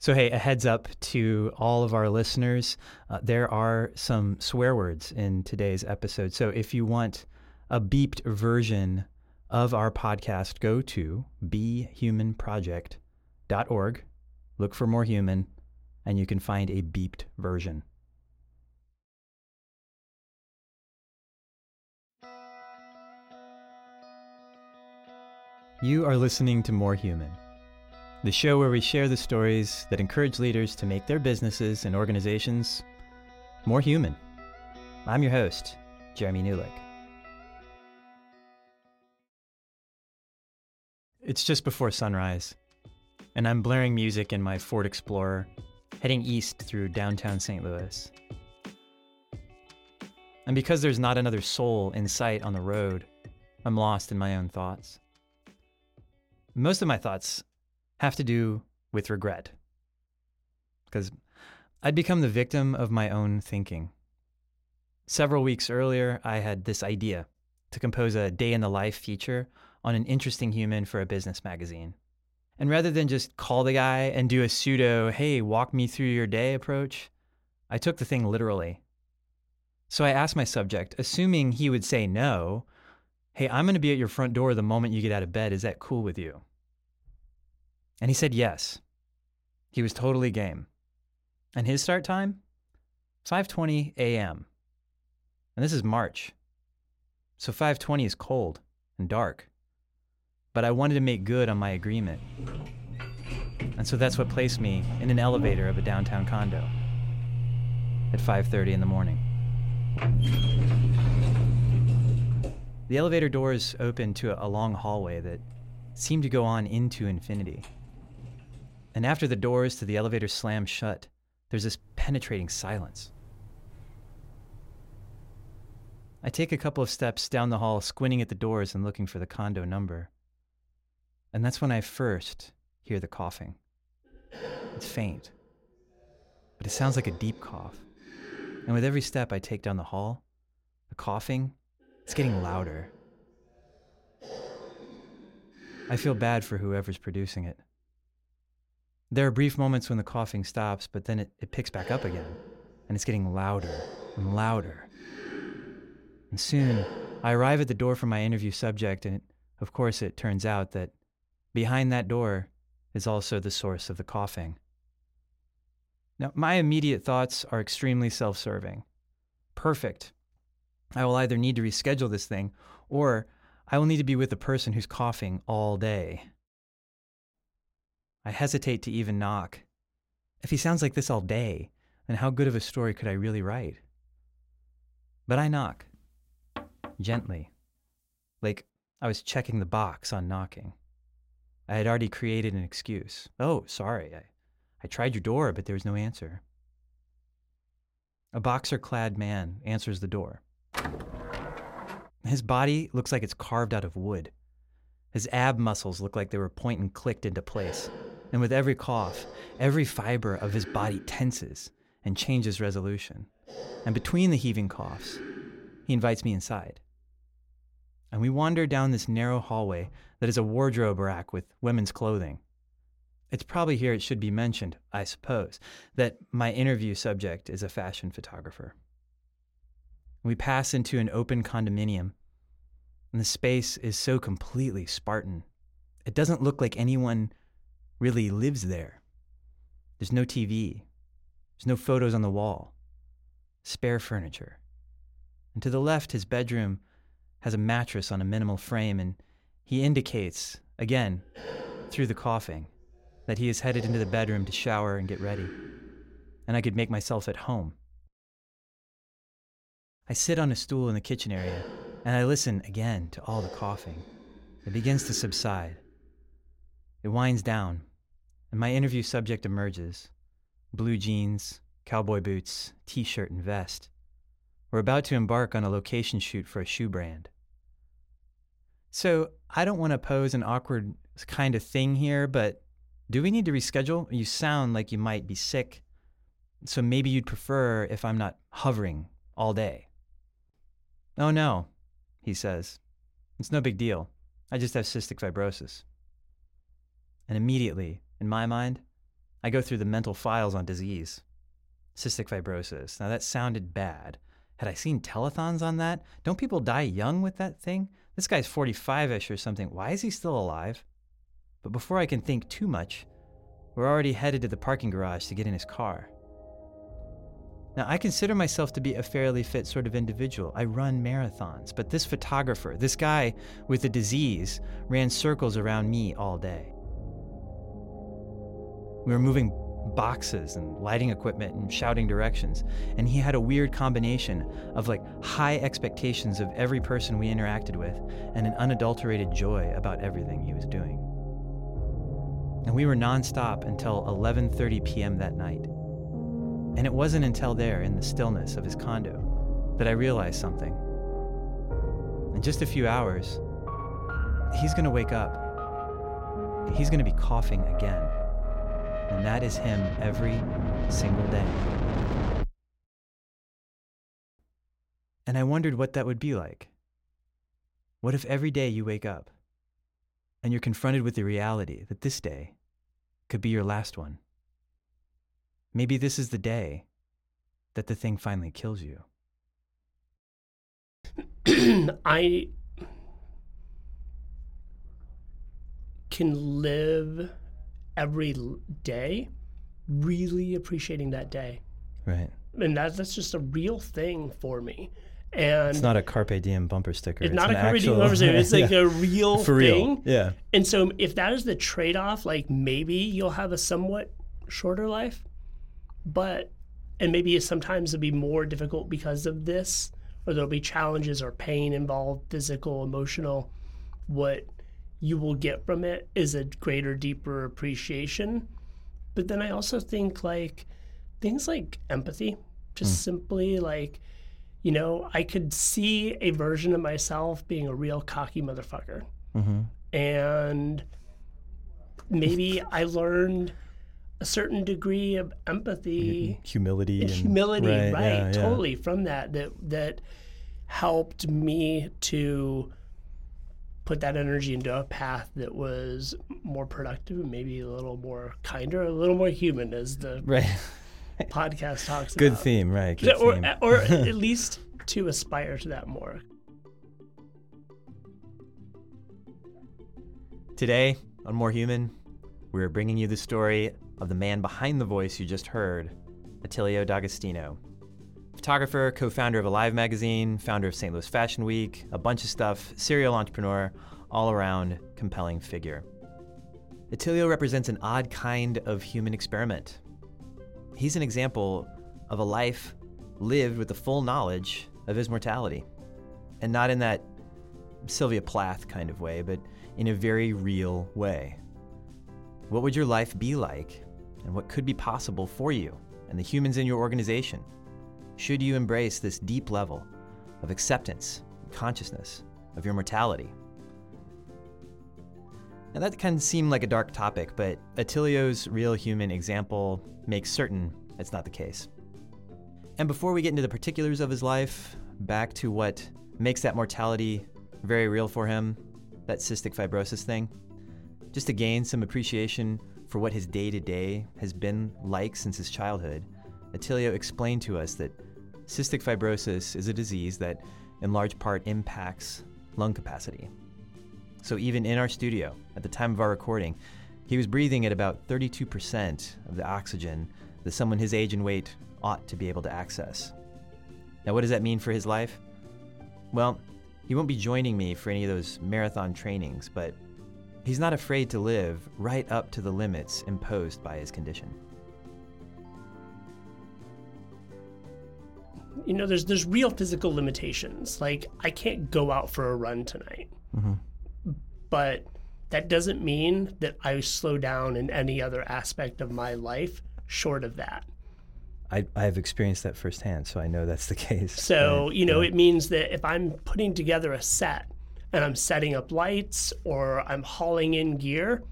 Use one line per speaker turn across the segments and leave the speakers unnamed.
So, hey, a heads up to all of our listeners. Uh, there are some swear words in today's episode. So, if you want a beeped version of our podcast, go to behumanproject.org, look for more human, and you can find a beeped version. You are listening to More Human the show where we share the stories that encourage leaders to make their businesses and organizations more human. I'm your host, Jeremy Newlick. It's just before sunrise, and I'm blaring music in my Ford Explorer, heading east through downtown St. Louis. And because there's not another soul in sight on the road, I'm lost in my own thoughts. Most of my thoughts have to do with regret. Because I'd become the victim of my own thinking. Several weeks earlier, I had this idea to compose a day in the life feature on an interesting human for a business magazine. And rather than just call the guy and do a pseudo, hey, walk me through your day approach, I took the thing literally. So I asked my subject, assuming he would say no, hey, I'm going to be at your front door the moment you get out of bed. Is that cool with you? And he said yes. He was totally game. And his start time? 5:20 a.m. And this is March. So 5:20 is cold and dark. But I wanted to make good on my agreement. And so that's what placed me in an elevator of a downtown condo at 5:30 in the morning. The elevator doors opened to a long hallway that seemed to go on into infinity. And after the doors to the elevator slam shut, there's this penetrating silence. I take a couple of steps down the hall, squinting at the doors and looking for the condo number. And that's when I first hear the coughing. It's faint, but it sounds like a deep cough. And with every step I take down the hall, the coughing, it's getting louder. I feel bad for whoever's producing it. There are brief moments when the coughing stops, but then it, it picks back up again, and it's getting louder and louder. And soon, I arrive at the door for my interview subject, and it, of course, it turns out that behind that door is also the source of the coughing. Now, my immediate thoughts are extremely self serving. Perfect. I will either need to reschedule this thing, or I will need to be with the person who's coughing all day. I hesitate to even knock. If he sounds like this all day, then how good of a story could I really write? But I knock. Gently. Like I was checking the box on knocking. I had already created an excuse. Oh, sorry. I, I tried your door, but there was no answer. A boxer clad man answers the door. His body looks like it's carved out of wood. His ab muscles look like they were point and clicked into place. And with every cough, every fiber of his body tenses and changes resolution. And between the heaving coughs, he invites me inside. And we wander down this narrow hallway that is a wardrobe rack with women's clothing. It's probably here it should be mentioned, I suppose, that my interview subject is a fashion photographer. We pass into an open condominium, and the space is so completely Spartan. It doesn't look like anyone really lives there. There's no TV, there's no photos on the wall, spare furniture. And to the left, his bedroom has a mattress on a minimal frame, and he indicates, again, through the coughing, that he is headed into the bedroom to shower and get ready. And I could make myself at home. I sit on a stool in the kitchen area and I listen again to all the coughing. It begins to subside. It winds down, and my interview subject emerges blue jeans, cowboy boots, t shirt, and vest. We're about to embark on a location shoot for a shoe brand. So I don't want to pose an awkward kind of thing here, but do we need to reschedule? You sound like you might be sick, so maybe you'd prefer if I'm not hovering all day. Oh no, he says. It's no big deal. I just have cystic fibrosis. And immediately, in my mind, I go through the mental files on disease, cystic fibrosis. Now, that sounded bad. Had I seen telethons on that? Don't people die young with that thing? This guy's 45 ish or something. Why is he still alive? But before I can think too much, we're already headed to the parking garage to get in his car. Now, I consider myself to be a fairly fit sort of individual. I run marathons, but this photographer, this guy with a disease, ran circles around me all day. We were moving boxes and lighting equipment and shouting directions, and he had a weird combination of like high expectations of every person we interacted with and an unadulterated joy about everything he was doing. And we were nonstop until 11:30 p.m. that night. And it wasn't until there, in the stillness of his condo, that I realized something. In just a few hours, he's going to wake up. He's going to be coughing again. And that is him every single day. And I wondered what that would be like. What if every day you wake up and you're confronted with the reality that this day could be your last one? Maybe this is the day that the thing finally kills you.
I can live every day really appreciating that day.
Right.
And that, that's just a real thing for me. And
it's not a carpe diem bumper sticker.
It's, it's not a carpe diem bumper sticker. It's like yeah. a real
for
thing.
real. Yeah.
And so if that is the trade off, like maybe you'll have a somewhat shorter life, but and maybe sometimes it'll be more difficult because of this, or there'll be challenges or pain involved, physical, emotional. What you will get from it is a greater, deeper appreciation. But then I also think like things like empathy, just mm. simply like, you know, I could see a version of myself being a real cocky motherfucker. Mm-hmm. And maybe I learned a certain degree of empathy,
humility,
and, humility, right? right yeah, totally yeah. from that that that helped me to put that energy into a path that was more productive and maybe a little more kinder, a little more human, as the
right.
podcast talks
Good
about.
theme, right? Good
or,
theme.
or at least to aspire to that more.
Today on More Human, we're bringing you the story of the man behind the voice you just heard, Attilio D'Agostino. Photographer, co founder of Alive magazine, founder of St. Louis Fashion Week, a bunch of stuff, serial entrepreneur, all around compelling figure. Attilio represents an odd kind of human experiment. He's an example of a life lived with the full knowledge of his mortality. And not in that Sylvia Plath kind of way, but in a very real way. What would your life be like and what could be possible for you and the humans in your organization should you embrace this deep level of acceptance and consciousness of your mortality. Now, that can seem like a dark topic, but Attilio's real human example makes certain it's not the case. And before we get into the particulars of his life, back to what makes that mortality very real for him, that cystic fibrosis thing, just to gain some appreciation for what his day to day has been like since his childhood, Attilio explained to us that cystic fibrosis is a disease that, in large part, impacts lung capacity. So, even in our studio, at the time of our recording, he was breathing at about 32% of the oxygen that someone his age and weight ought to be able to access. Now, what does that mean for his life? Well, he won't be joining me for any of those marathon trainings, but He's not afraid to live right up to the limits imposed by his condition.
You know, there's there's real physical limitations. Like I can't go out for a run tonight, mm-hmm. but that doesn't mean that I slow down in any other aspect of my life short of that.
I, I've experienced that firsthand, so I know that's the case.
So, right? you know, yeah. it means that if I'm putting together a set and I'm setting up lights or I'm hauling in gear,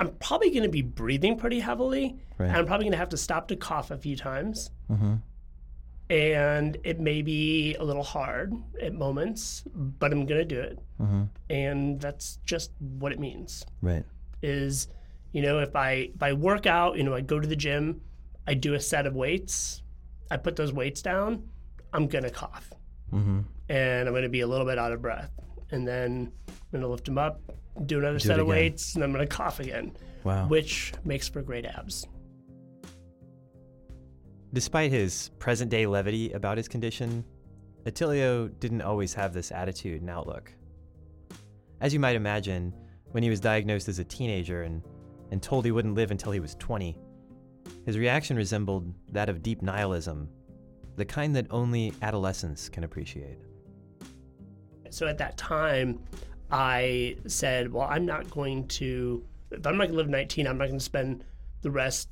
I'm probably going to be breathing pretty heavily. Right. And I'm probably going to have to stop to cough a few times. Mm-hmm. And it may be a little hard at moments, but I'm going to do it. Mm-hmm. And that's just what it means.
Right.
Is, You know, if I if I work out, you know, I go to the gym, I do a set of weights, I put those weights down, I'm gonna cough,
Mm-hmm.
And I'm gonna be a little bit out of breath, and then I'm gonna lift them up, do another
Do
set of weights, and I'm gonna cough again,
Wow.
which makes for great abs.
Despite his present day levity about his condition, Attilio didn't always have this attitude and outlook. As you might imagine, when he was diagnosed as a teenager and, and told he wouldn't live until he was 20, his reaction resembled that of deep nihilism, the kind that only adolescents can appreciate.
So at that time, I said, well, I'm not going to, if I'm not going to live 19, I'm not going to spend the rest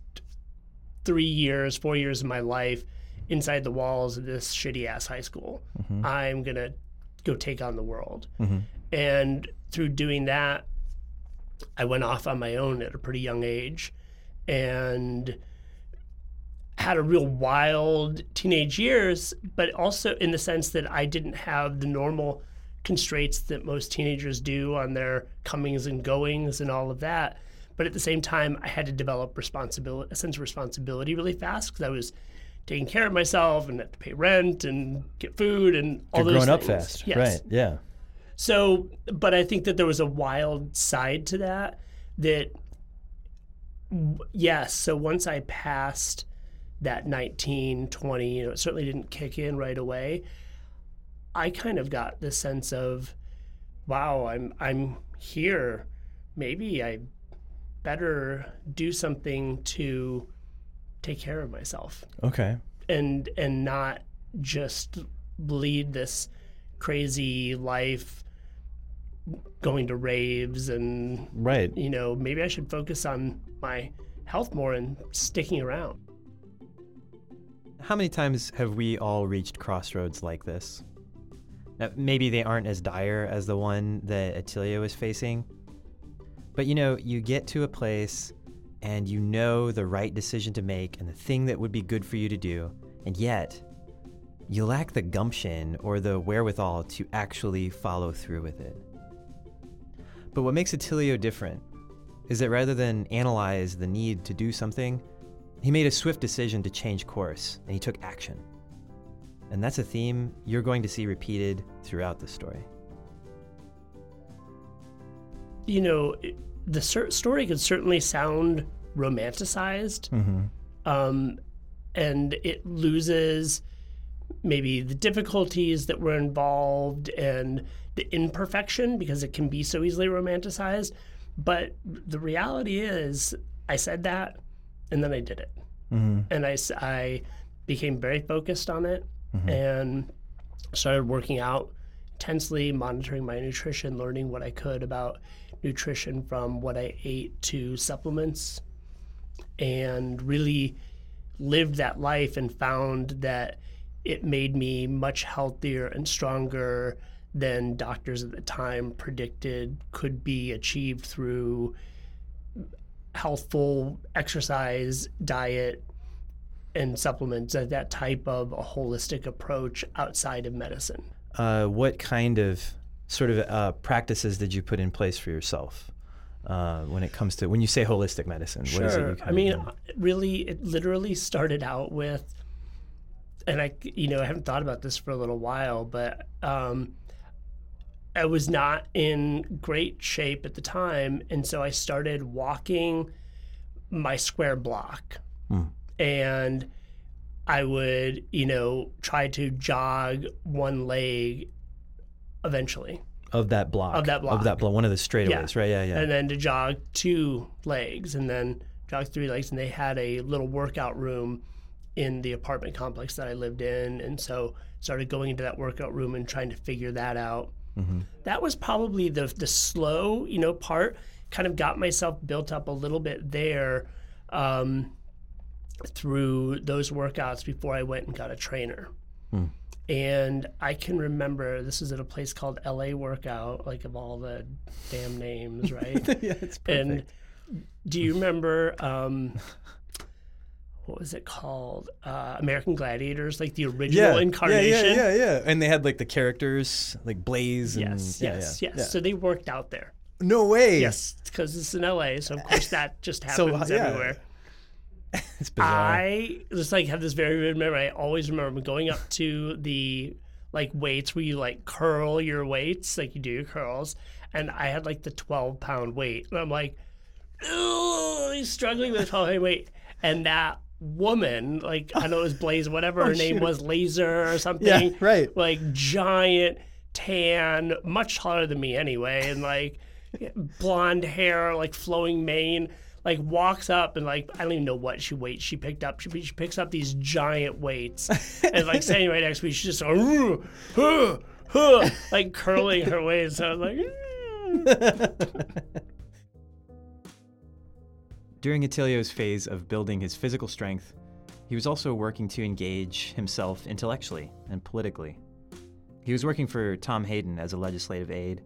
three years, four years of my life inside the walls of this shitty ass high school. Mm-hmm. I'm going to go take on the world. Mm-hmm. And through doing that, I went off on my own at a pretty young age and had a real wild teenage years, but also in the sense that I didn't have the normal constraints that most teenagers do on their comings and goings and all of that. But at the same time, I had to develop responsibility, a sense of responsibility really fast because I was taking care of myself and had to pay rent and get food and all
You're
those
growing up fast,
Yes.
right? Yeah.
So, but I think that there was a wild side to that. That, yes. So once I passed that 19, 20, you know, it certainly didn't kick in right away. I kind of got the sense of, wow, I'm I'm here. Maybe I better do something to take care of myself
Okay.
and and not just lead this crazy life going to raves and
Right.
you know maybe I should focus on my health more and sticking around.
How many times have we all reached crossroads like this? Maybe they aren't as dire as the one that Attilio is facing, but you know, you get to a place and you know the right decision to make and the thing that would be good for you to do, and yet you lack the gumption or the wherewithal to actually follow through with it. But what makes Attilio different is that rather than analyze the need to do something, he made a swift decision to change course, and he took action. And that's a theme you're going to see repeated throughout the story.
You know, the story could certainly sound romanticized,
Mm-hmm.
um, and it loses maybe the difficulties that were involved and the imperfection because it can be so easily romanticized. But the reality is, I said that, and then I did it,
Mm-hmm.
and I, I became very focused on it Mm-hmm. and started working out intensely, monitoring my nutrition, learning what I could about nutrition from what I ate to supplements, and really lived that life and found that it made me much healthier and stronger than doctors at the time predicted could be achieved through healthful exercise, diet, and supplements, uh, that type of a holistic approach outside of medicine.
Uh, what kind of sort of uh, practices did you put in place for yourself uh, when it comes to when you say holistic medicine? What is it you
Sure.
kind
I mean, really, it literally started out with, and I, you know, I haven't thought about this for a little while, but um, I was not in great shape at the time, and so I started walking my square block,
Hmm.
And I would, you know, try to jog one leg eventually.
of that block
of that block.
of that block, one of the straightaways, right? Yeah, yeah.
and then to jog two legs and then jog three legs and they had a little workout room in the apartment complex that I lived in and so started going into that workout room and trying to figure that out.
mm-hmm.
That was probably the the slow, you know, part kind of got myself built up a little bit there um, through those workouts before I went and got a trainer.
Hmm.
And I can remember this is at a place called LA Workout, like of all the damn names, right?
yeah, it's
and do you remember um, what was it called? Uh, American Gladiators, like the original incarnation.
Yeah, yeah, yeah, And they had like the characters, like Blaze. And,
Yes,
yeah,
yes,
yeah,
yes. So they worked out there.
No way.
Yes, because it's in LA, so of course that just
So,
happens
yeah.
everywhere.
It's bizarre.
I just like have this very vivid memory. I always remember going up to the like weights where you like curl your weights, like you do your curls, and I had like the twelve pound weight, and I'm like, he's struggling with the twelve pound weight, and that woman, like I know it was Blaze, whatever oh, her name
shoot.
was, Laser or something,
Yeah, right.
like giant tan, much taller than me anyway, and like blonde hair, like flowing mane, like walks up and like I don't even know what she weights she picked up. She, she picks up these giant weights and like standing right next to me, she's just like, huh, huh, like curling her waist. So I was like, "Mm."
During Attilio's phase of building his physical strength, he was also working to engage himself intellectually and politically. He was working for Tom Hayden as a legislative aide.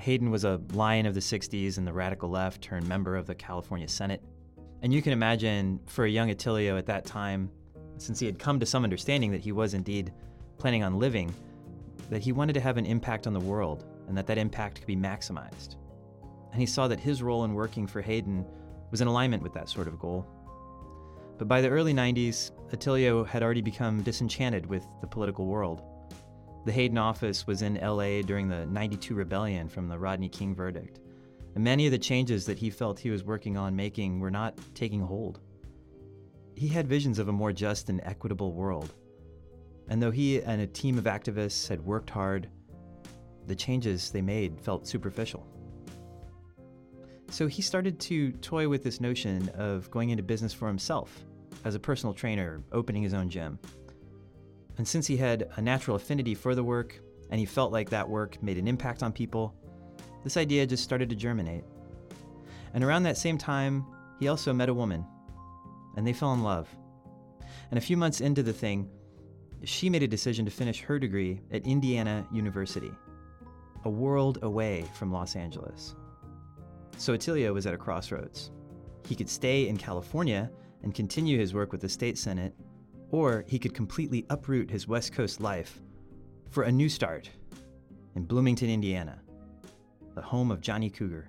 Hayden was a lion of the 60s and the radical left turned member of the California Senate. And you can imagine for a young Attilio at that time, since he had come to some understanding that he was indeed planning on living, that he wanted to have an impact on the world and that that impact could be maximized. And he saw that his role in working for Hayden was in alignment with that sort of goal. But by the early 90s, Attilio had already become disenchanted with the political world. The Hayden office was in LA during the 92 rebellion from the Rodney King verdict, and many of the changes that he felt he was working on making were not taking hold. He had visions of a more just and equitable world, and though he and a team of activists had worked hard, the changes they made felt superficial. So he started to toy with this notion of going into business for himself as a personal trainer, opening his own gym. And since he had a natural affinity for the work and he felt like that work made an impact on people, this idea just started to germinate. And around that same time, he also met a woman, and they fell in love. And a few months into the thing, she made a decision to finish her degree at Indiana University, a world away from Los Angeles. So Attilio was at a crossroads. He could stay in California and continue his work with the state senate, or he could completely uproot his West Coast life for a new start in Bloomington, Indiana, the home of Johnny Cougar,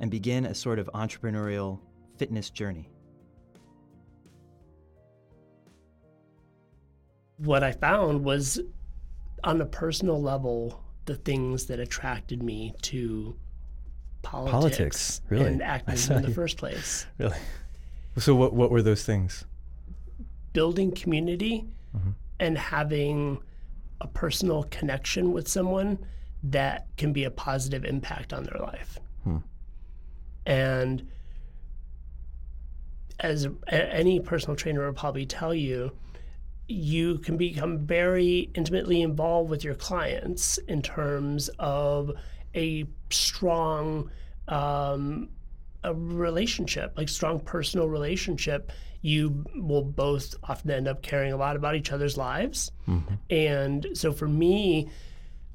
and begin a sort of entrepreneurial fitness journey.
what I found was on a personal level the things that attracted me to politics,
Politics, really?
and
I
activism in the
you.
first place.
Really? So, what, what were those things?
Building community
Mm-hmm.
and having a personal connection with someone that can be a positive impact on their life.
Hmm.
And as any personal trainer will probably tell you, you can become very intimately involved with your clients in terms of a strong um, a relationship, like strong personal relationship. You will both often end up caring a lot about each other's lives. And so for me,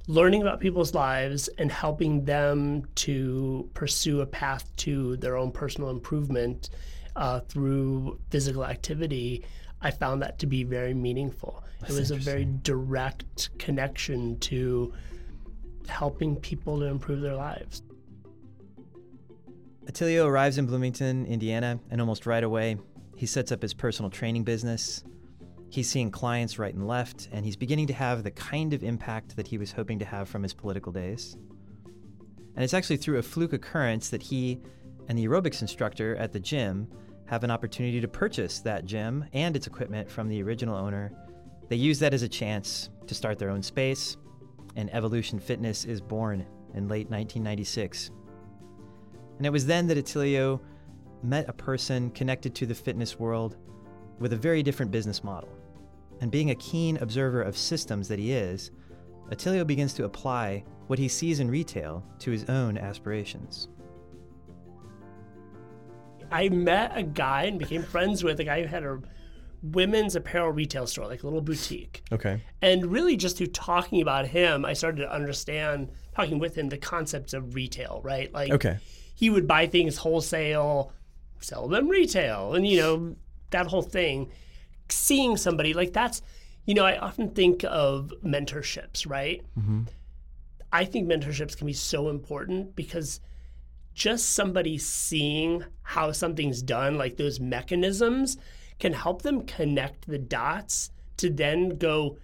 learning about people's lives and helping them to pursue a path to their own personal improvement uh, through physical activity, I found that to be very meaningful. it was a very direct connection to helping people to improve their lives.
Attilio arrives in Bloomington, Indiana, and almost right away, he sets up his personal training business. He's seeing clients right and left, and he's beginning to have the kind of impact that he was hoping to have from his political days. And it's actually through a fluke occurrence that he and the aerobics instructor at the gym have an opportunity to purchase that gym and its equipment from the original owner. They use that as a chance to start their own space, and Evolution Fitness is born in late 1996. And it was then that Attilio met a person connected to the fitness world with a very different business model. And being a keen observer of systems that he is, Attilio begins to apply what he sees in retail to his own aspirations.
I met a guy and became friends with a guy who had a women's apparel retail store, like a little boutique.
Okay.
And really, just through talking about him, I started to understand, talking with him, the concepts of retail, right? Like,
Okay.
he would buy things wholesale, sell them retail, and, you know, that whole thing. Seeing somebody, like, that's, you know, I often think of mentorships, right? Mm-hmm. I think mentorships can be so important because just somebody seeing how something's done, like those mechanisms, can help them connect the dots to then go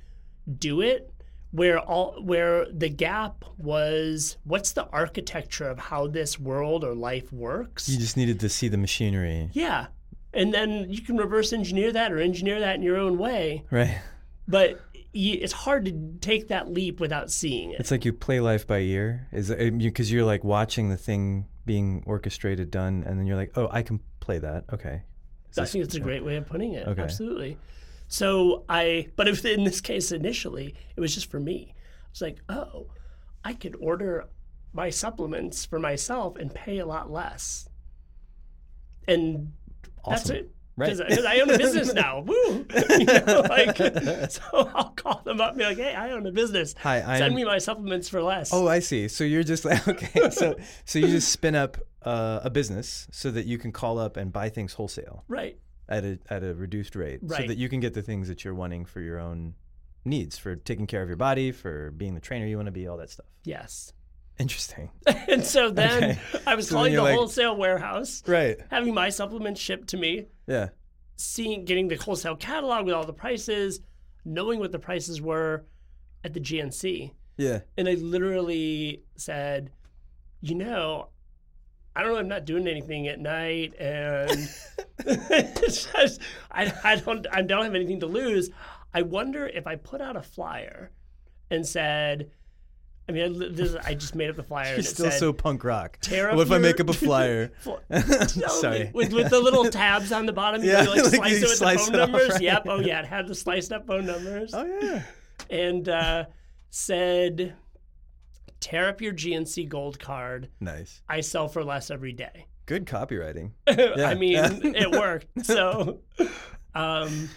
do it where all where the gap was what's the architecture of how this world or life works
You just needed to see the machinery.
yeah and then you can reverse engineer that or engineer that in your own way
Right.
but it's hard to take that leap without seeing it
It's like you play life by ear. Is because you're like watching the thing being orchestrated, done, and then you're like, oh, I can play that. Okay. Is
I think it's a great way of putting it.
Okay.
Absolutely. So I, but if in this case initially, it was just for me. I was like, oh, I could order my supplements for myself and pay a lot less. And that's
Awesome.
it.
Right.
Because I own a business now. Woo! you know, like, so I'll call them up and be like, hey, I own a business.
Hi, I
Send me my supplements for less.
Oh, I see. So you're just like okay. So so you just spin up uh, a business so that you can call up and buy things wholesale
right.
At a at a reduced rate, so that you can get the things that you're wanting for your own needs, for taking care of your body, for being the trainer you want to be, all that stuff.
Yes.
Interesting.
and so then
Okay.
I was
So
calling the
like-
wholesale warehouse,
Right.
having my supplements shipped to me.
Yeah.
seeing getting the wholesale catalog with all the prices, knowing what the prices were at the GNC.
Yeah.
And I literally said, you know, I don't know, I'm not doing anything at night and just, I, I don't I don't have anything to lose. I wonder if I put out a flyer and said, I mean, I, this, I just made up the flyer
You're still
said,
so punk rock.
tear up
What if I make up a flyer?
Fl-
Sorry.
with, with the little tabs on the bottom, you
Yeah,
can, like,
like
slice
you
it with
slice
the phone numbers.
right.
Yep. Oh yeah, it had the sliced up phone numbers,
oh yeah.
and uh, said, "Tear up your GNC Gold card.
Nice.
I sell for less every day."
Good copywriting.
I mean, it worked. So, um,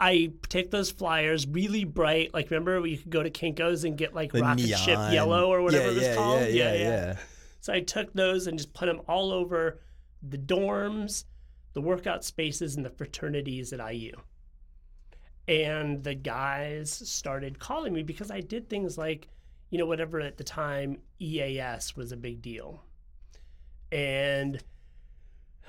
I take those flyers, really bright. Like remember, we could go to Kinkos and get like
The
rocket ship yellow or whatever
yeah,
it was
yeah,
called.
Yeah, yeah, yeah.
So I took those and just put them all over the dorms, the workout spaces, and the fraternities at IU. And the guys started calling me because I did things like, you know, whatever at the time EAS was a big deal. And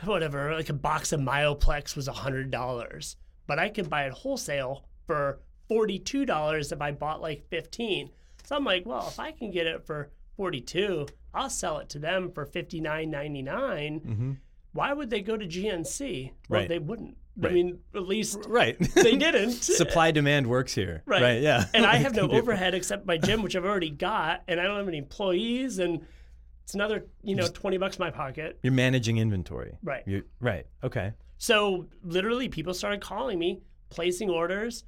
whatever, like a box of Myoplex was $100, but I could buy it wholesale for $42 if I bought like 15. So I'm like, well, if I can get it for 42, I'll sell it to them for 59.99.
Mm-hmm.
Why would they go to GNC? Well,
Right.
they wouldn't. I mean, at least
Right.
they didn't.
Supply demand works here.
Right.
Right. Yeah.
and I have no overhead except my gym, which I've already got, and I don't have any employees, and it's another, you know, 20 bucks in my pocket.
You're managing inventory.
Right.
You right. Okay.
So literally, people started calling me, placing orders.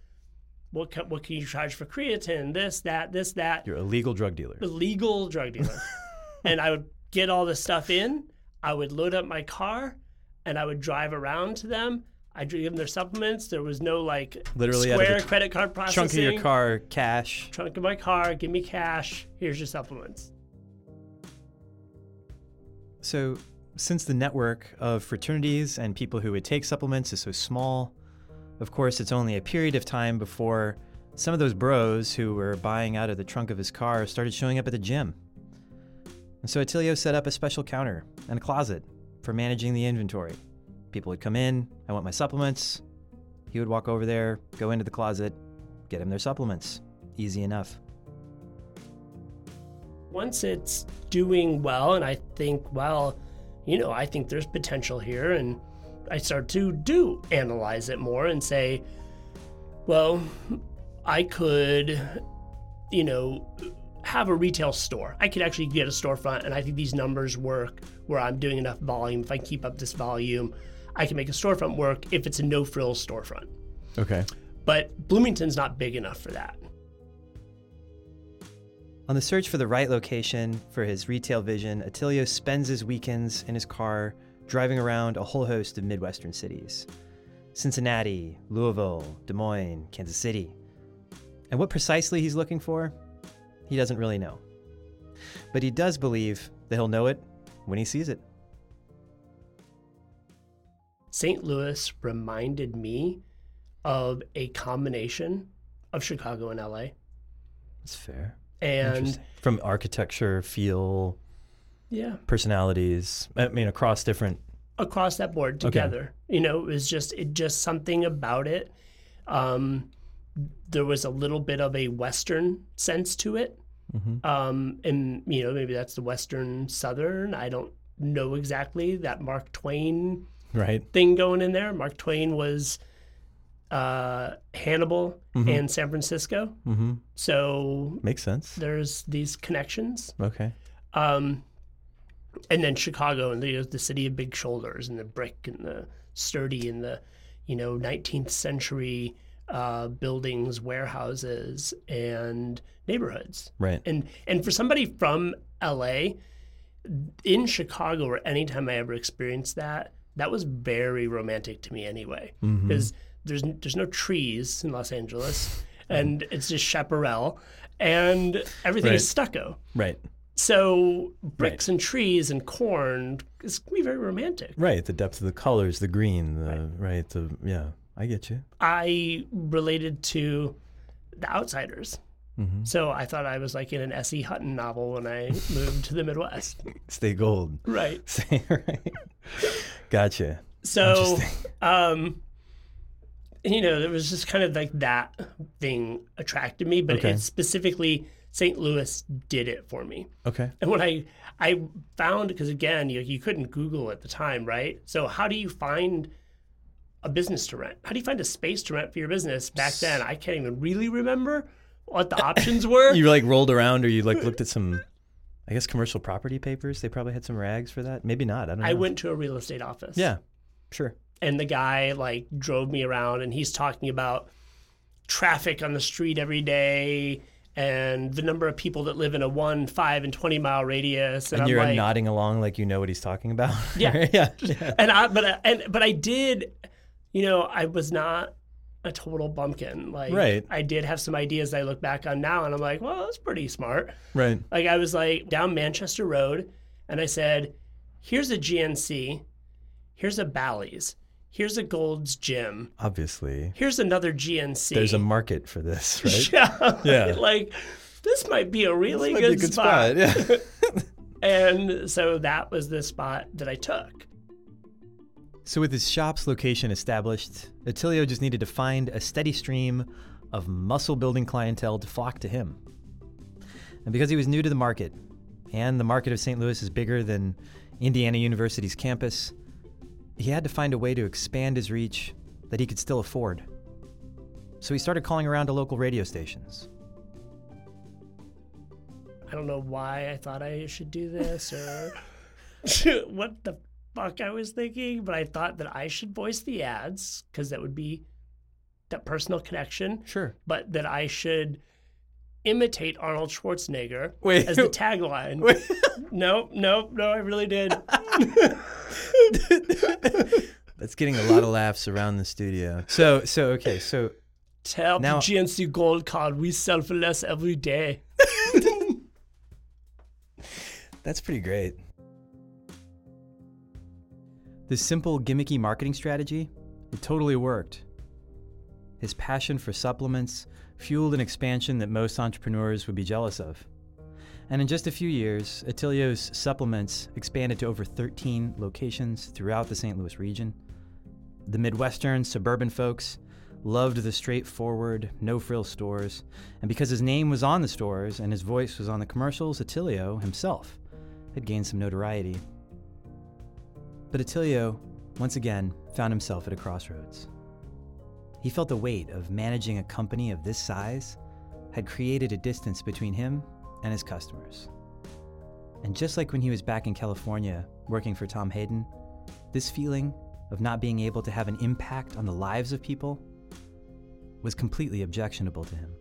What ca- what can you charge for creatine? This, that, this, that.
You're a legal drug dealer.
Illegal drug dealer. and I would get all this stuff in. I would load up my car, and I would drive around to them. I'd give them their supplements. There was no like
Literally out of
Square credit card processing.
Trunk of your car, cash.
Trunk of my car. Give me cash. Here's your supplements.
So, since the network of fraternities and people who would take supplements is so small, of course, it's only a period of time before some of those bros who were buying out of the trunk of his car started showing up at the gym. And so Attilio set up a special counter and a closet for managing the inventory. People would come in, I want my supplements. He would walk over there, go into the closet, get him their supplements. Easy enough.
Once it's doing well and I think, well, you know, I think there's potential here and I start to do analyze it more and say, well, I could, you know, have a retail store. I could actually get a storefront and I think these numbers work where I'm doing enough volume. If I keep up this volume, I can make a storefront work if it's a no frills storefront.
Okay.
But Bloomington's not big enough for that.
On the search for the right location for his retail vision, Attilio spends his weekends in his car driving around a whole host of Midwestern cities Cincinnati, Louisville, Des Moines, Kansas City. And what precisely he's looking for, he doesn't really know. But he does believe that he'll know it when he sees it.
St. Louis reminded me of a combination of Chicago and LA.
That's fair.
And
from architecture, feel,
yeah,
personalities. I mean, across different.
across that board together. You know, it was just it just something about it. Um, there was a little bit of a Western sense to it,
Mhm.
um, and you know maybe that's the Western Southern. I don't know exactly that Mark Twain
Right.
thing going in there. Mark Twain was uh, Hannibal and San Francisco,
Mm-hmm.
so
Makes sense.
there's these connections.
Okay.
Um, and then Chicago and the the city of big shoulders and the brick and the sturdy and the you know 19th century uh, buildings, warehouses, and neighborhoods.
Right.
And and for somebody from LA, in Chicago or anytime I ever experienced that, that was very romantic to me anyway. Because there's there's no trees in Los Angeles, and it's just chaparral, and everything is stucco.
Right.
So bricks and trees and corn is gonna be very romantic.
Right. The depth of the colors, the green, the right. The yeah. I get you.
I related to the outsiders.
Mm-hmm.
So I thought I was like in an S.E. Hinton novel when I moved to the Midwest.
Stay gold.
Right.
Stay right. Gotcha.
So, um, you know, there was just kind of like that thing attracted me, but
Okay.
it specifically St. Louis did it for me.
Okay.
And when I I found because again, you you couldn't Google at the time, right? So how do you find a business to rent? How do you find a space to rent for your business? Back then, I can't even really remember what the options were.
You like rolled around, or you like looked at some, I guess, commercial property papers. They probably had some rags for that. Maybe not. I don't know.
I went to a real estate office.
Yeah. Sure.
And the guy like drove me around and he's talking about traffic on the street every day and the number of people that live in a 1 5 and 20 mile radius and,
And
I'm
you're
like
nodding along like you know what he's talking about.
Yeah.
yeah. yeah.
and I but I, and but I did you know I was not a total bumpkin like
Right.
I did have some ideas I look back on now and I'm like well that's pretty smart
Right.
like I was like down Manchester Road and I said here's a GNC here's a Bally's here's a Gold's Gym
Obviously,
here's another GNC.
there's a market for this, right?
yeah,
Yeah.
Like this might be a really good,
be a good
spot.
Yeah.
And so that was the spot that I took.
So, with his shop's location established, Attilio just needed to find a steady stream of muscle building clientele to flock to him. And because he was new to the market, and the market of St. Louis is bigger than Indiana University's campus, he had to find a way to expand his reach that he could still afford. So, he started calling around to local radio stations.
I don't know why I thought I should do this or what the fuck I was thinking, but I thought that I should voice the ads because that would be that personal connection,
Sure.
but that I should imitate Arnold Schwarzenegger
Wait.
as the tagline. Nope, nope, no, I really did.
That's getting a lot of laughs around the studio. So, so okay, so
Tell
Now-
the GNC Gold Card we sell for less every day.
That's pretty great. This simple, gimmicky marketing strategy, it totally worked. His passion for supplements fueled an expansion that most entrepreneurs would be jealous of. And in just a few years, Attilio's supplements expanded to over 13 locations throughout the St. Louis region. The Midwestern suburban folks loved the straightforward, no frill stores, and because his name was on the stores and his voice was on the commercials, Attilio himself had gained some notoriety. But Attilio, once again, found himself at a crossroads. He felt the weight of managing a company of this size had created a distance between him and his customers. And just like when he was back in California working for Tom Hayden, this feeling of not being able to have an impact on the lives of people was completely objectionable to him.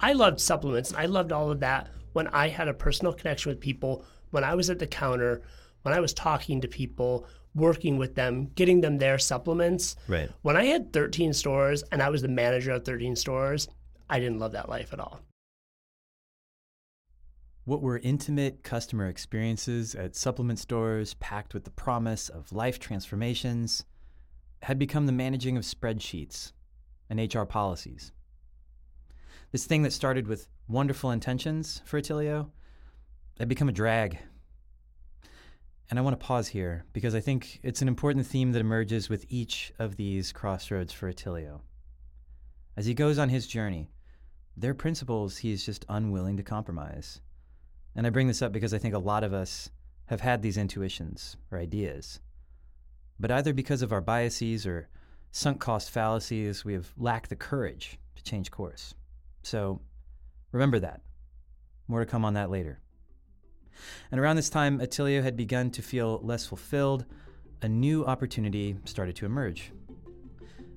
I loved supplements. I loved all of that when I had a personal connection with people, when I was at the counter, when I was talking to people, working with them, getting them their supplements.
Right.
When I had 13 stores and I was the manager of 13 stores, I didn't love that life at all.
What were intimate customer experiences at supplement stores packed with the promise of life transformations had become the managing of spreadsheets and HR policies. This thing that started with wonderful intentions for Attilio had become a drag. And I want to pause here because I think it's an important theme that emerges with each of these crossroads for Attilio. As he goes on his journey, there are principles he is just unwilling to compromise. And I bring this up because I think a lot of us have had these intuitions or ideas. But either because of our biases or sunk cost fallacies, we have lacked the courage to change course. So remember that. More to come on that later. And around this time, Attilio had begun to feel less fulfilled. A new opportunity started to emerge.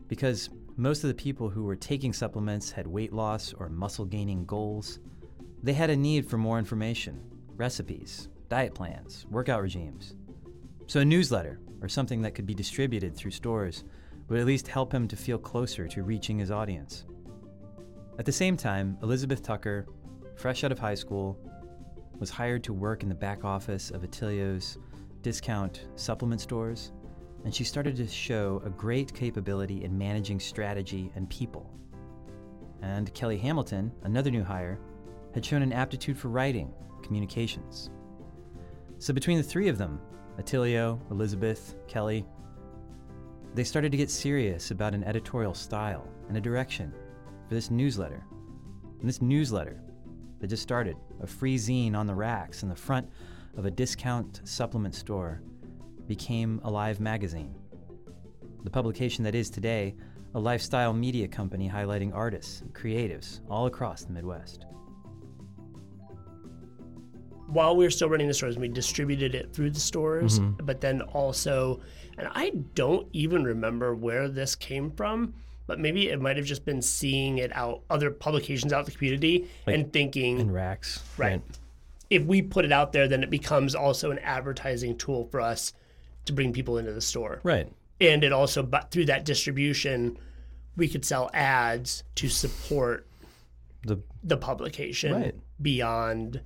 Because most of the people who were taking supplements had weight loss or muscle gaining goals, they had a need for more information, recipes, diet plans, workout regimes. So a newsletter, or something that could be distributed through stores, would at least help him to feel closer to reaching his audience. At the same time, Elizabeth Tucker, fresh out of high school, was hired to work in the back office of Attilio's discount supplement stores, and she started to show a great capability in managing strategy and people. And Kelly Hamilton, another new hire, had shown an aptitude for writing, communications. So between the three of them, Attilio, Elizabeth, Kelly, they started to get serious about an editorial style and a direction for this newsletter. And this newsletter that just started, a free zine on the racks in the front of a discount supplement store, became Alive magazine. The publication that is today a lifestyle media company highlighting artists and creatives all across the Midwest.
While we were still running the stores, we distributed it through the stores,
Mhm.
but then also, and I don't even remember where this came from, but maybe it might have just been seeing it out, other publications out in the community,
Like
and thinking,
In racks.
Right. if we put it out there, then it becomes also an advertising tool for us to bring people into the store.
Right.
And it also, but through that distribution, we could sell ads to support
The
the publication
Right.
beyond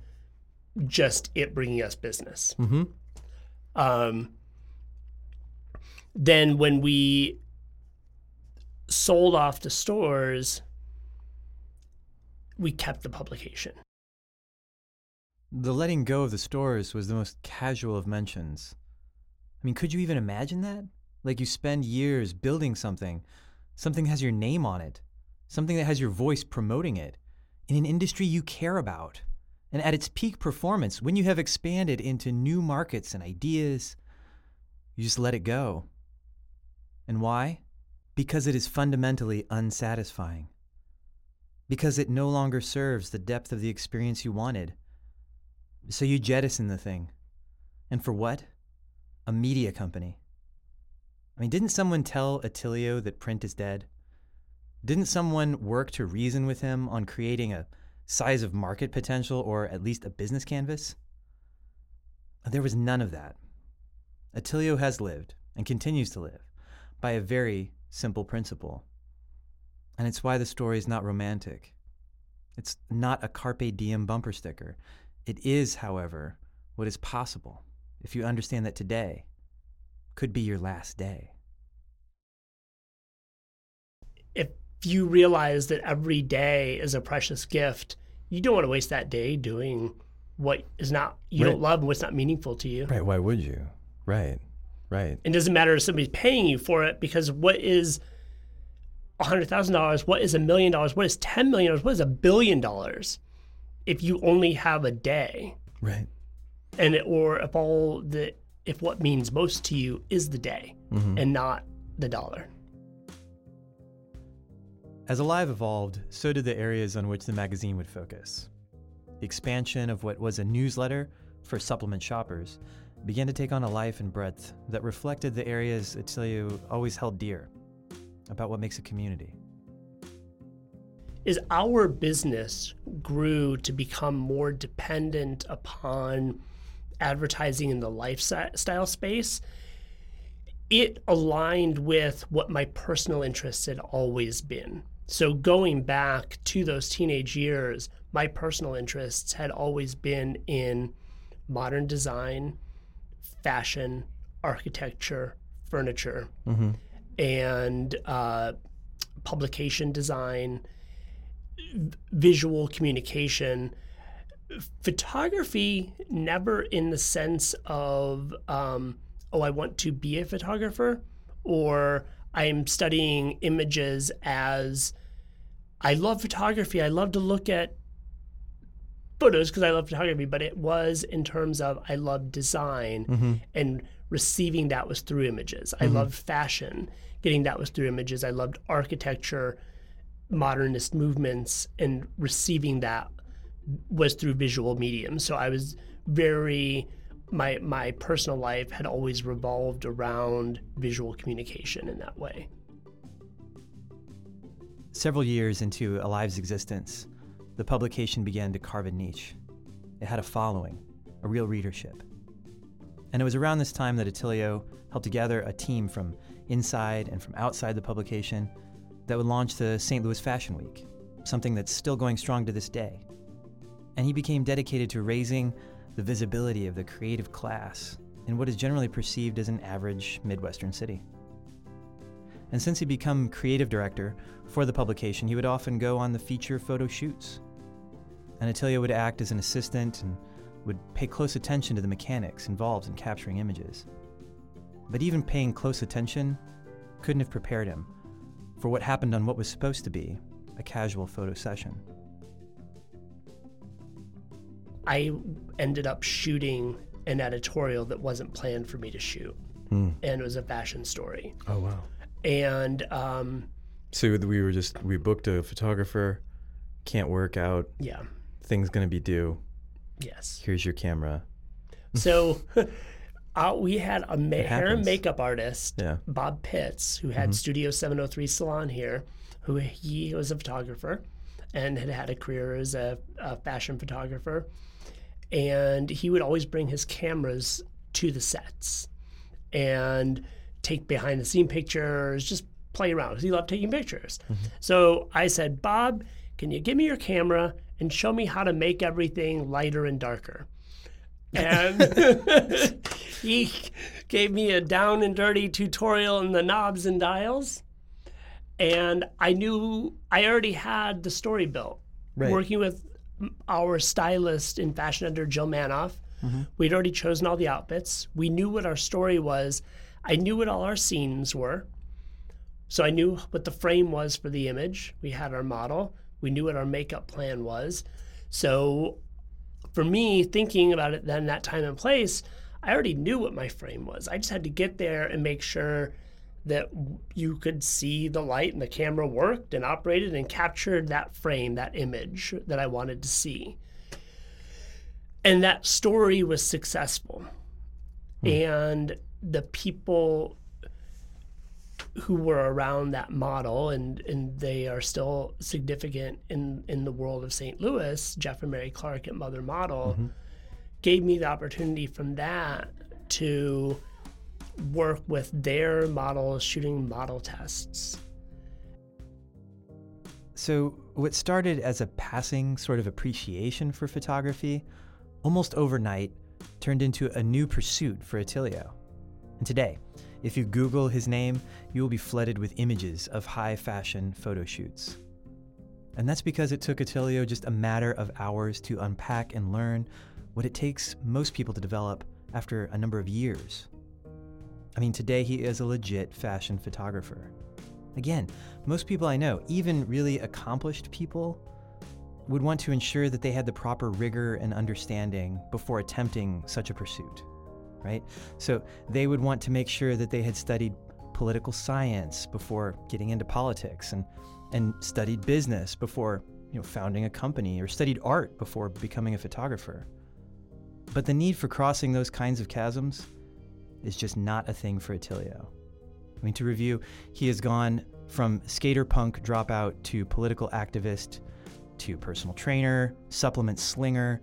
just it bringing us business.
mm-hmm.
Um, then when we sold off the stores, we kept the publication.
The letting go of the stores was the most casual of mentions. I mean, could you even imagine that? Like you spend years building something, something has your name on it, something that has your voice promoting it, in an industry you care about. And at its peak performance, when you have expanded into new markets and ideas, you just let it go. And why? Because it is fundamentally unsatisfying. Because it no longer serves the depth of the experience you wanted. So you jettison the thing. And for what? A media company. I mean, didn't someone tell Attilio that print is dead? Didn't someone work to reason with him on creating a size of market potential or at least a business canvas? There was none of that. Attilio has lived and continues to live by a very simple principle. And it's why the story is not romantic. It's not a Carpe Diem bumper sticker. It is, however, what is possible if you understand that today could be your last day.
If you realize that every day is a precious gift, you don't want to waste that day doing what is not you
Right.
don't love and what's not meaningful to you.
Right. Why would you? Right. Right.
It doesn't matter if somebody's paying you for it because what is $100,000? What is a million dollars? What is $10 million? What is a billion dollars if you only have a day?
Right.
And it, or if all the if what means most to you is the day
Mm-hmm.
and not the dollar.
As Alive evolved, so did the areas on which the magazine would focus. The expansion of what was a newsletter for supplement shoppers began to take on a life and breadth that reflected the areas Attilio always held dear about what makes a community.
is our business grew to become more dependent upon advertising in the lifestyle space, it aligned with what my personal interests had always been. So going back to those teenage years, my personal interests had always been in modern design, fashion, architecture, furniture,
Mm-hmm.
and uh, publication design. v- visual communication. Photography never in the sense of, um, oh, I want to be a photographer, or I'm studying images as I love photography. I love to look at photos because I love photography, but it was in terms of I love design and receiving that was through images. I loved fashion, getting that was through images. I loved architecture, modernist movements, and receiving that was through visual mediums. So I was very my my personal life had always revolved around visual communication in that way.
Several years into Alive's existence, the publication began to carve a niche. It had a following, a real readership. And it was around this time that Attilio helped together a team from inside and from outside the publication that would launch the St. Louis Fashion Week, something that's still going strong to this day. And he became dedicated to raising the visibility of the creative class in what is generally perceived as an average Midwestern city. And since he'd become creative director for the publication, he would often go on the feature photo shoots. And Attilio would act as an assistant and would pay close attention to the mechanics involved in capturing images. But even paying close attention couldn't have prepared him for what happened on what was supposed to be a casual photo session.
I ended up shooting an editorial that wasn't planned for me to shoot, and it was a fashion story.
Oh wow.
And um,
So we were just we booked a photographer, can't work out,
yeah,
thing's gonna be due.
yes.
Here's your camera.
So uh, we had a ma- hair and makeup artist,
Yeah.
Bob Pitts, who had Studio 703 Salon here, who he was a photographer and had had a career as a, a fashion photographer. And he would always bring his cameras to the sets and take behind the scene pictures, just play around 'cause he loved taking pictures. Mm-hmm. So I said, Bob, can you give me your camera and show me how to make everything lighter and darker? and he gave me a down and dirty tutorial in the knobs and dials and i knew i already had the story built
Right.
working with our stylist and fashion editor jill manoff mm-hmm. we'd already chosen all the outfits. We knew what our story was. I knew what all our scenes were. So i knew what the frame was for the image. We had our model. We knew what our makeup plan was. So for me, thinking about it then that time and place, I already knew what my frame was. I just had to get there and make sure that you could see the light and the camera worked and operated and captured that frame, that image that I wanted to see. And that story was successful. Hmm. And the people who were around that model and and they are still significant in in the world of St. Louis, Jeff and Mary Clark at Mother Model mm-hmm. gave me the opportunity from that to work with their models shooting model tests.
So, what started as a passing sort of appreciation for photography, almost overnight turned into a new pursuit for Attilio. And today, if you Google his name, you will be flooded with images of high fashion photo shoots. And that's because it took Attilio just a matter of hours to unpack and learn what it takes most people to develop after a number of years. I mean, today he is a legit fashion photographer. Again, most people I know, even really accomplished people, would want to ensure that they had the proper rigor and understanding before attempting such a pursuit, right? So they would want to make sure that they had studied political science before getting into politics and, and studied business before you know, founding a company or studied art before becoming a photographer. But the need for crossing those kinds of chasms is just not a thing for Attilio. I mean, to review, he has gone from skater punk dropout to political activist to personal trainer, supplement slinger,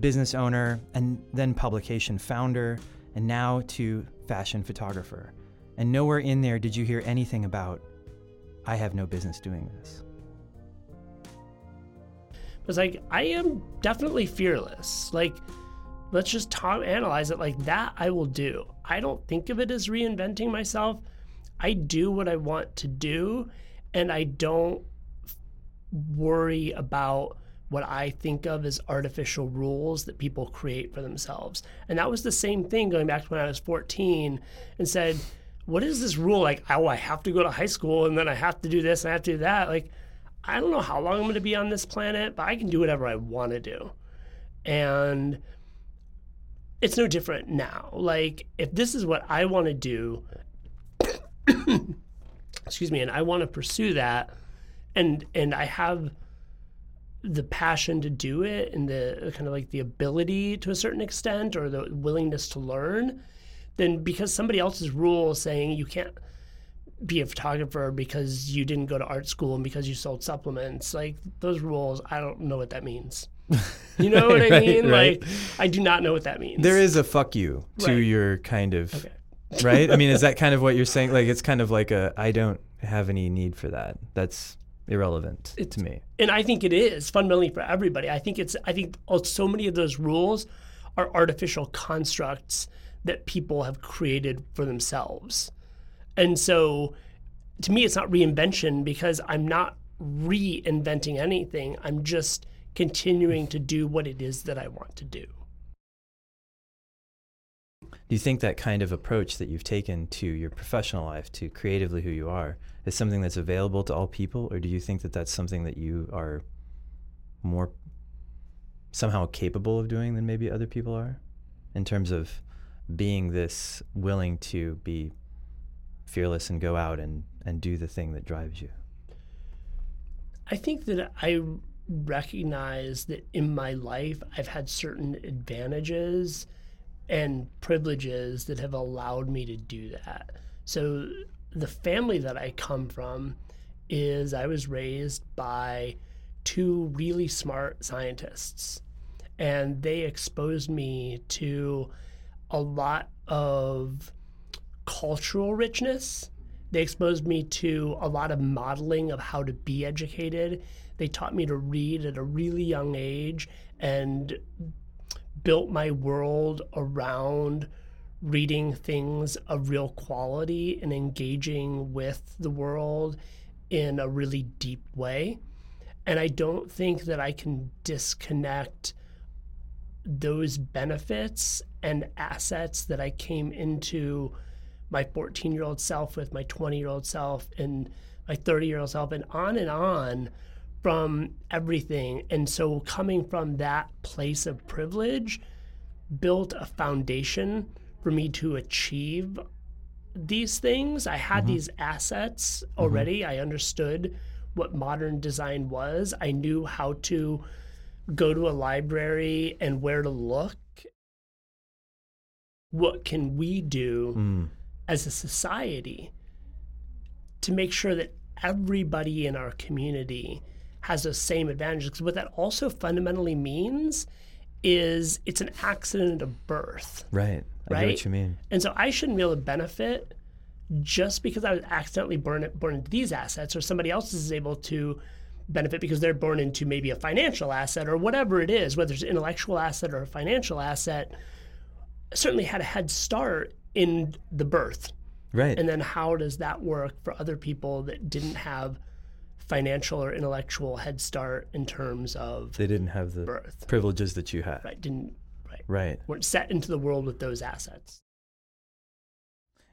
business owner, and then publication founder, and now to fashion photographer. And nowhere in there did you hear anything about, I have no business doing this.
It was like, I am definitely fearless. Like, let's just talk, analyze it like that. I will do. I don't think of it as reinventing myself. I do what I want to do, and I don't worry about what I think of as artificial rules that people create for themselves. And that was the same thing going back to when I was 14 and said, what is this rule? Like, oh, I have to go to high school and then I have to do this and I have to do that. Like, I don't know how long I'm going to be on this planet, but I can do whatever I want to do. And it's no different now. Like, if this is what I want to do, excuse me, and I want to pursue that, and and I have the passion to do it and the kind of like the ability to a certain extent or the willingness to learn, then because somebody else's rule saying you can't be a photographer because you didn't go to art school and because you sold supplements, like those rules, I don't know what that means. You know what I mean?
right.
Like I do not know what that means.
There is a fuck you to
Right.
your kind of
Okay.
right. I mean, is that kind of what you're saying? Like, it's kind of like a I don't have any need for that. That's irrelevant to me.
and I think it is fundamentally for everybody. I think it's I think so many of those rules are artificial constructs that people have created for themselves. And so to me it's not reinvention because I'm not reinventing anything. I'm just continuing to do what it is that I want to do.
Do you think that kind of approach that you've taken to your professional life, to creatively who you are, is something that's available to all people, or do you think that that's something that you are more somehow capable of doing than maybe other people are, in terms of being this willing to be fearless and go out and and do the thing that drives you?
I think that I recognize that in my life I've had certain advantages and privileges that have allowed me to do that. So the family that I come from is I was raised by two really smart scientists and they exposed me to a lot of cultural richness. They exposed me to a lot of modeling of how to be educated. They taught me to read at a really young age and built my world around reading things of real quality and engaging with the world in a really deep way. And I don't think that I can disconnect those benefits and assets that I came into my 14 year old self with, my 20 year old self, and my 30 year old self, and on and on from everything. And so, coming from that place of privilege, built a foundation for me to achieve these things. I had these assets already. I understood what modern design was. I knew how to go to a library and where to look. What can we do
Mm.
as a society to make sure that everybody in our community has those same advantages? Because what that also fundamentally means is it's an accident of birth.
Right. I
Right?
what you mean.
And so I shouldn't be able to benefit just because I was accidentally born, born into these assets, or somebody else is able to benefit because they're born into maybe a financial asset or whatever it is, whether it's an intellectual asset or a financial asset, certainly had a head start in the birth.
Right.
And then how does that work for other people that didn't have financial or intellectual head start in terms of
they didn't have the
birth?
privileges that you had.
Right? Didn't right?
Right.
Weren't set into the world with those assets.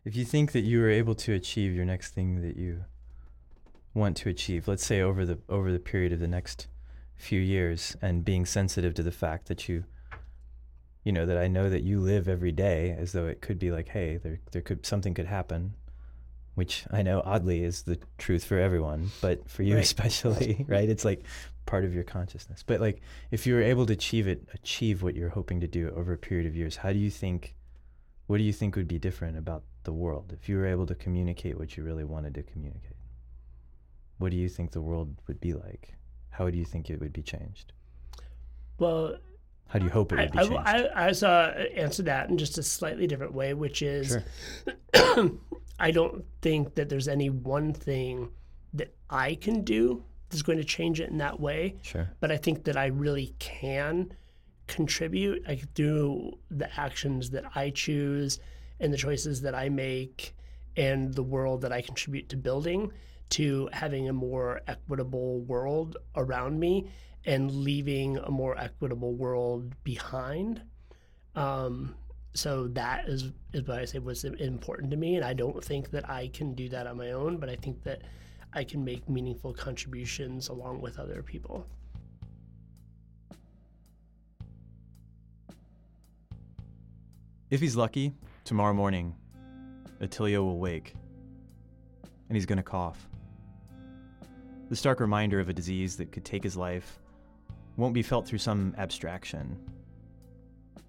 If you think that you were able to achieve your next thing that you want to achieve, let's say over the over the period of the next few years and being sensitive to the fact that you you know that I know that you live every day as though it could be like hey there there could something could happen which I know oddly is the truth for everyone but for you
Right.
especially right it's like part of your consciousness but like if you were able to achieve it achieve what you're hoping to do over a period of years how do you think what do you think would be different about the world if you were able to communicate what you really wanted to communicate? What do you think the world would be like? How do you think it would be changed?
Well,
How do you hope it would be
I,
changed?
I, I saw uh, answer that in just a slightly different way, which is
Sure.
I don't think that there's any one thing that I can do that's going to change it in that way.
Sure.
But I think that I really can contribute. I do the actions that I choose and the choices that I make and the world that I contribute to building to having a more equitable world around me and leaving a more equitable world behind. Um, so that is is what I say was important to me, and I don't think that I can do that on my own, but I think that I can make meaningful contributions along with other people.
If he's lucky, tomorrow morning, Attilio will wake, and he's going to cough. The stark reminder of a disease that could take his life won't be felt through some abstraction.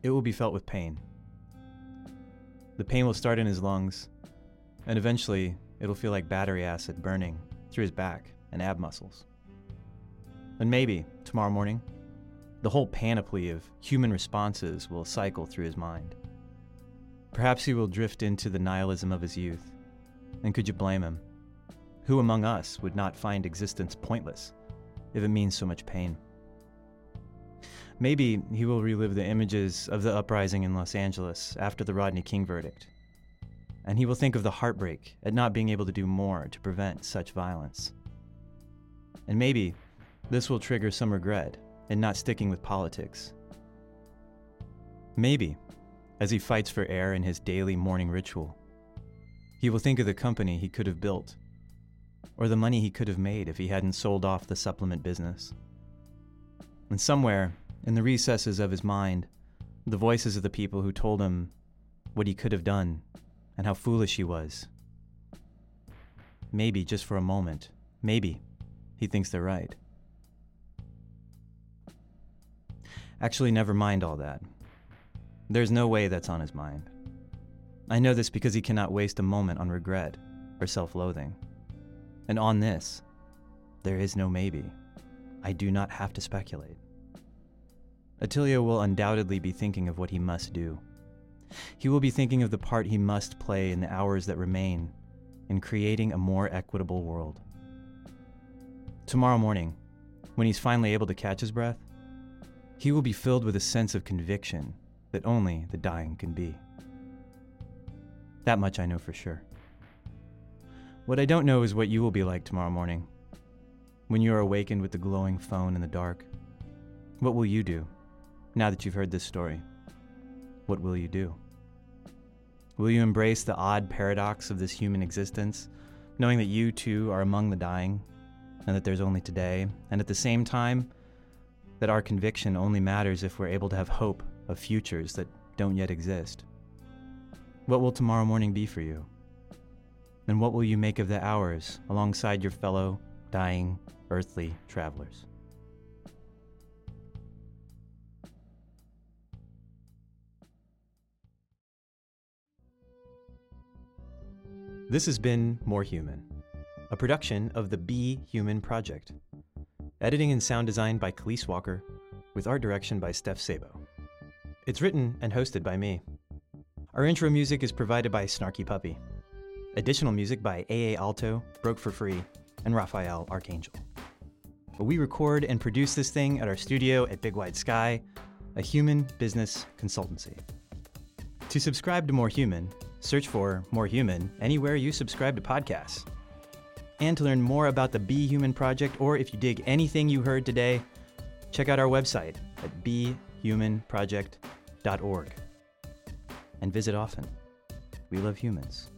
It will be felt with pain. The pain will start in his lungs, and eventually it'll feel like battery acid burning through his back and ab muscles. And maybe, tomorrow morning, the whole panoply of human responses will cycle through his mind. Perhaps he will drift into the nihilism of his youth. And could you blame him? Who among us would not find existence pointless if it means so much pain? Maybe he will relive the images of the uprising in Los Angeles after the Rodney King verdict. And he will think of the heartbreak at not being able to do more to prevent such violence. And maybe this will trigger some regret in not sticking with politics. Maybe as he fights for air in his daily morning ritual. He will think of the company he could have built, or the money he could have made if he hadn't sold off the supplement business. And somewhere, in the recesses of his mind, the voices of the people who told him what he could have done and how foolish he was. Maybe, just for a moment, maybe, he thinks they're right. Actually, never mind all that. There's no way that's on his mind. I know this because he cannot waste a moment on regret or self loathing. And on this, there is no maybe. I do not have to speculate. Attilio will undoubtedly be thinking of what he must do. He will be thinking of the part he must play in the hours that remain in creating a more equitable world. Tomorrow morning, when he's finally able to catch his breath, he will be filled with a sense of conviction that only the dying can be. That much I know for sure. What I don't know is what you will be like tomorrow morning. When you are awakened with the glowing phone in the dark, what will you do now that you've heard this story? What will you do? Will you embrace the odd paradox of this human existence, knowing that you too are among the dying, and that there's only today, and at the same time, that our conviction only matters if we're able to have hope of futures that don't yet exist. What will tomorrow morning be for you? And what will you make of the hours alongside your fellow dying earthly travelers? This has been More Human, a production of the Be Human Project. Editing and sound design by Khalees Walker, with art direction by Steph Sabo. It's written and hosted by me. Our intro music is provided by Snarky Puppy. Additional music by AA Aalto, Broke for Free, and Rafael Archangel. We record and produce this thing at our studio at Big Wide Sky, a human business consultancy. To subscribe to More Human, search for More Human anywhere you subscribe to podcasts. And to learn more about the Be Human Project, or if you dig anything you heard today, check out our website at behumanproject.com org. And visit often. We love humans.